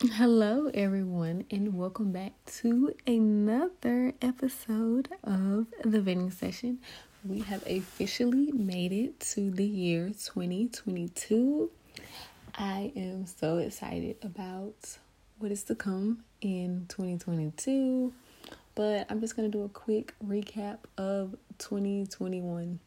Hello, everyone, and welcome back to another episode of the Venting Session. We have officially made it to the year 2022. I am so excited about what is to come in 2022, but I'm just going to do a quick recap of 2021.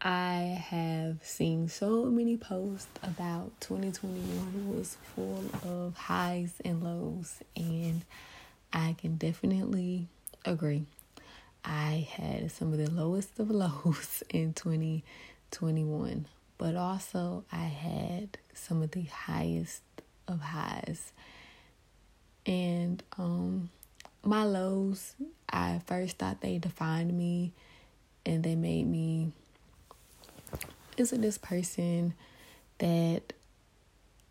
I have seen so many posts about 2021 was full of highs and lows, and I can definitely agree. I had some of the lowest of lows in 2021, but also I had some of the highest of highs. And um my lows, I first thought they defined me and they made me isn't this person that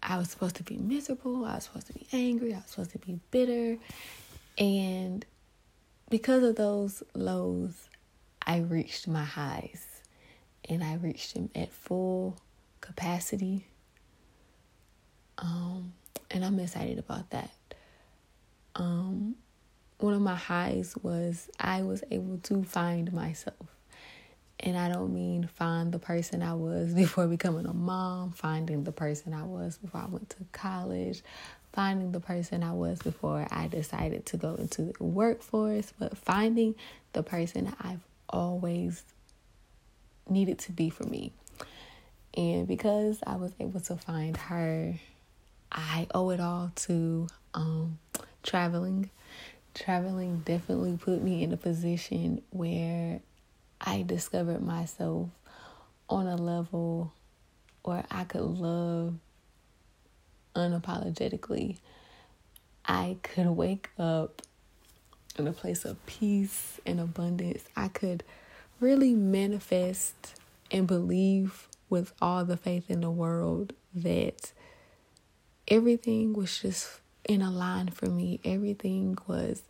I was supposed to be miserable, I was supposed to be angry, I was supposed to be bitter. And because of those lows, I reached my highs and I reached them at full capacity. Um, and I'm excited about that. Um, one of my highs was I was able to find myself. And I don't mean find the person I was before becoming a mom, finding the person I was before I went to college, finding the person I was before I decided to go into the workforce, but finding the person I've always needed to be for me. And because I was able to find her, I owe it all to um, traveling. Traveling definitely put me in a position where I discovered myself on a level where I could love unapologetically. I could wake up in a place of peace and abundance. I could really manifest and believe with all the faith in the world that everything was just in a line for me. Everything was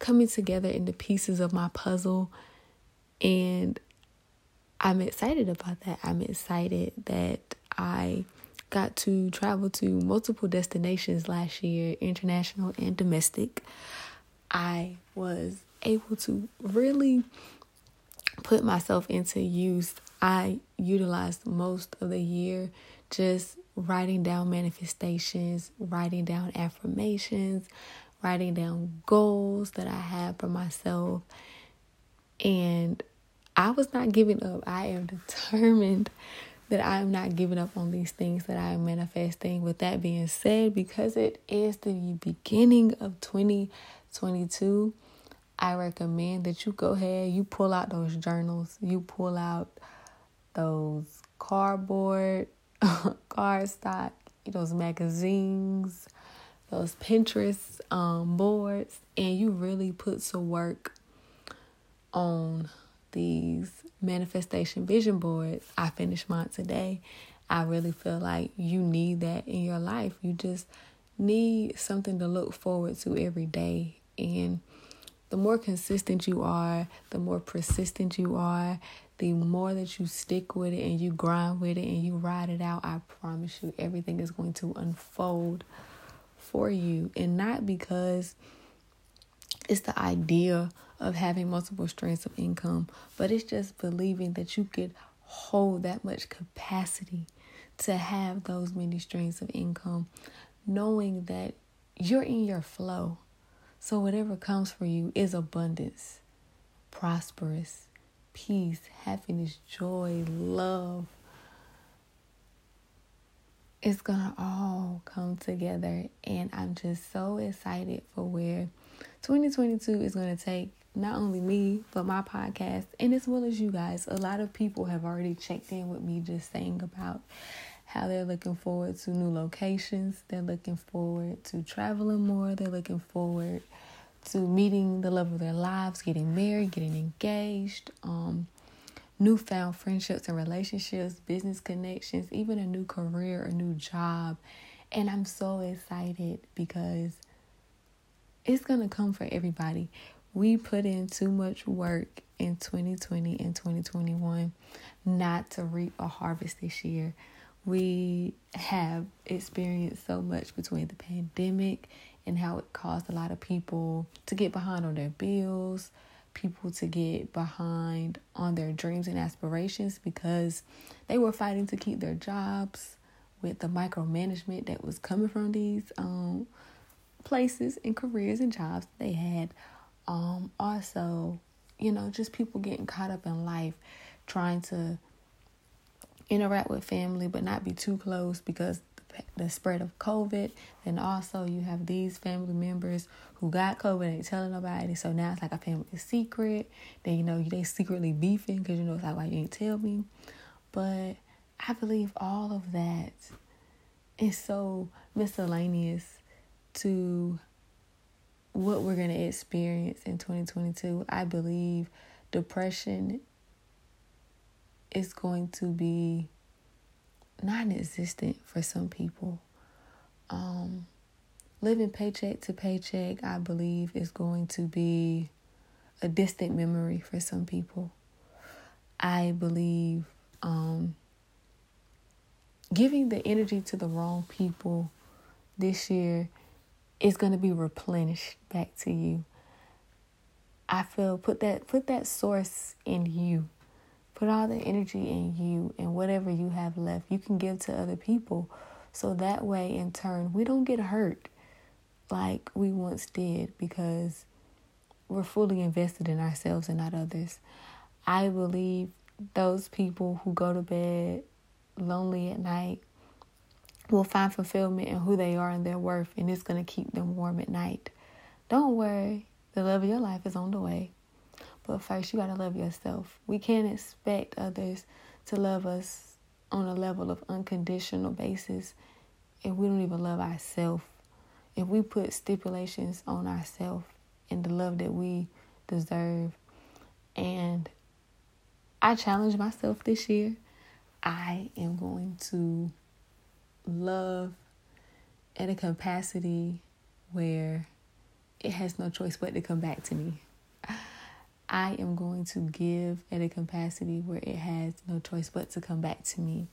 coming together in the pieces of my puzzle and I'm excited about that. I'm excited that I got to travel to multiple destinations last year, international and domestic. I was able to really put myself into use. I utilized most of the year just writing down manifestations, writing down affirmations, writing down goals that I have for myself and I was not giving up. I am determined that I am not giving up on these things that I am manifesting. With that being said, because it is the beginning of 2022, I recommend that you go ahead, you pull out those journals, you pull out those cardboard, card stock, those magazines, those Pinterest um, boards, and you really put to work on these manifestation vision boards. I finished mine today. I really feel like you need that in your life. You just need something to look forward to every day. And the more consistent you are, the more persistent you are, the more that you stick with it and you grind with it and you ride it out, I promise you everything is going to unfold for you. And not because it's the idea of having multiple streams of income, but it's just believing that you could hold that much capacity to have those many streams of income, knowing that you're in your flow. So whatever comes for you is abundance, prosperous, peace, happiness, joy, love. It's gonna all come together, and I'm just so excited for where 2022 is to take not only me, but my podcast, and as well as you guys. A lot of people have already checked in with me just saying about how they're looking forward to new locations, they're looking forward to traveling more, they're looking forward to meeting the love of their lives, getting married, getting engaged, um, newfound friendships and relationships, business connections, even a new career, a new job. And I'm so excited because it's going to come for everybody. We put in too much work in 2020 and 2021 not to reap a harvest this year. we have experienced so much between the pandemic and how it caused a lot of people to get behind on their bills, people to get behind on their dreams and aspirations because they were fighting to keep their jobs with the micromanagement that was coming from these um, places and careers and jobs they had. Um, also, you know, just people getting caught up in life, trying to interact with family but not be too close because the spread of COVID. And also you have these family members who got COVID ain't telling nobody. So now it's like a family secret. Then you know they secretly beefing because you know it's like why you ain't tell me. But I believe all of that is so miscellaneous to what we're gonna experience in 2022. I believe depression is going to be non existent for some people. Um, living paycheck to paycheck, I believe, is going to be a distant memory for some people. I believe um, giving the energy to the wrong people this year is going to be replenished back to you. I feel put that put that source in you. Put all the energy in you and whatever you have left, you can give to other people. So that way, in turn, we don't get hurt like we once did because we're fully invested in ourselves and not others. I believe those people who go to bed lonely at night will find fulfillment in who they are and their worth, and it's going to keep them warm at night. Don't worry, the love of your life is on the way. But first, you got to love yourself. We can't expect others to love us on a level of unconditional basis if we don't even love ourselves. If we put stipulations on ourselves and the love that we deserve. And I challenge myself this year. I am going to love at a capacity where it has no choice but to come back to me. I am going to give at a capacity where it has no choice but to come back to me.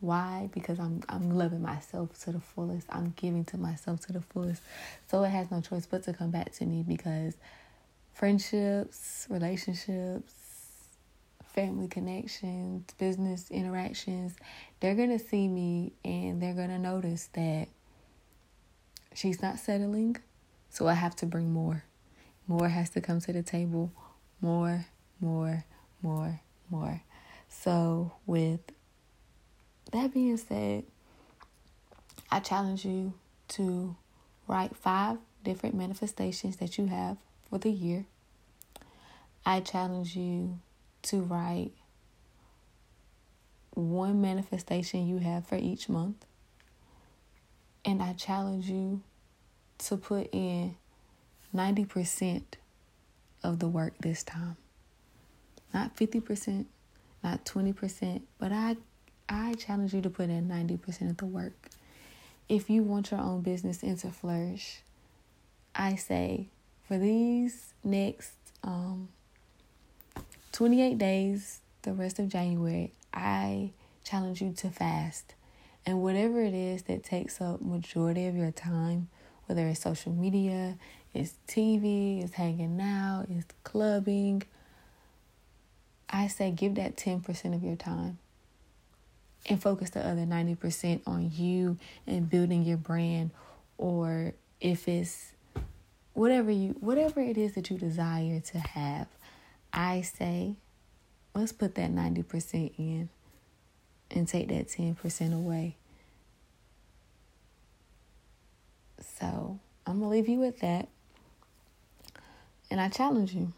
Why? Because I'm I'm loving myself to the fullest. I'm giving to myself to the fullest. So it has no choice but to come back to me because friendships, relationships, family connections, business interactions, they're going to see me and they're going to notice that she's not settling. So I have to bring more. More has to come to the table more, more, more, more. So, with that being said, I challenge you to write five different manifestations that you have for the year. I challenge you to write one manifestation you have for each month. And I challenge you to put in 90% of the work this time. Not 50%, not 20%, but I I challenge you to put in 90% of the work. If you want your own business and to flourish, I say for these next um, 28 days, the rest of January, I challenge you to fast. And whatever it is that takes up majority of your time, whether it's social media, it's TV, it's hanging out, it's clubbing. I say give that 10% of your time and focus the other 90% on you and building your brand or if it's whatever you whatever it is that you desire to have. I say let's put that 90% in and take that 10% away. So, I'm going to leave you with that. And I challenge you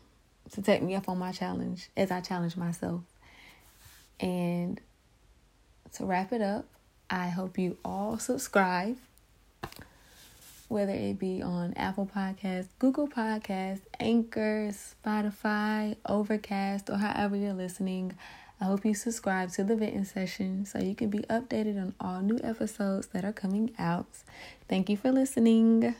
to take me up on my challenge as I challenge myself. And to wrap it up, I hope you all subscribe, whether it be on Apple Podcasts, Google Podcasts, Anchor, Spotify, Overcast, or however you're listening. I hope you subscribe to the Venting Session so you can be updated on all new episodes that are coming out. Thank you for listening.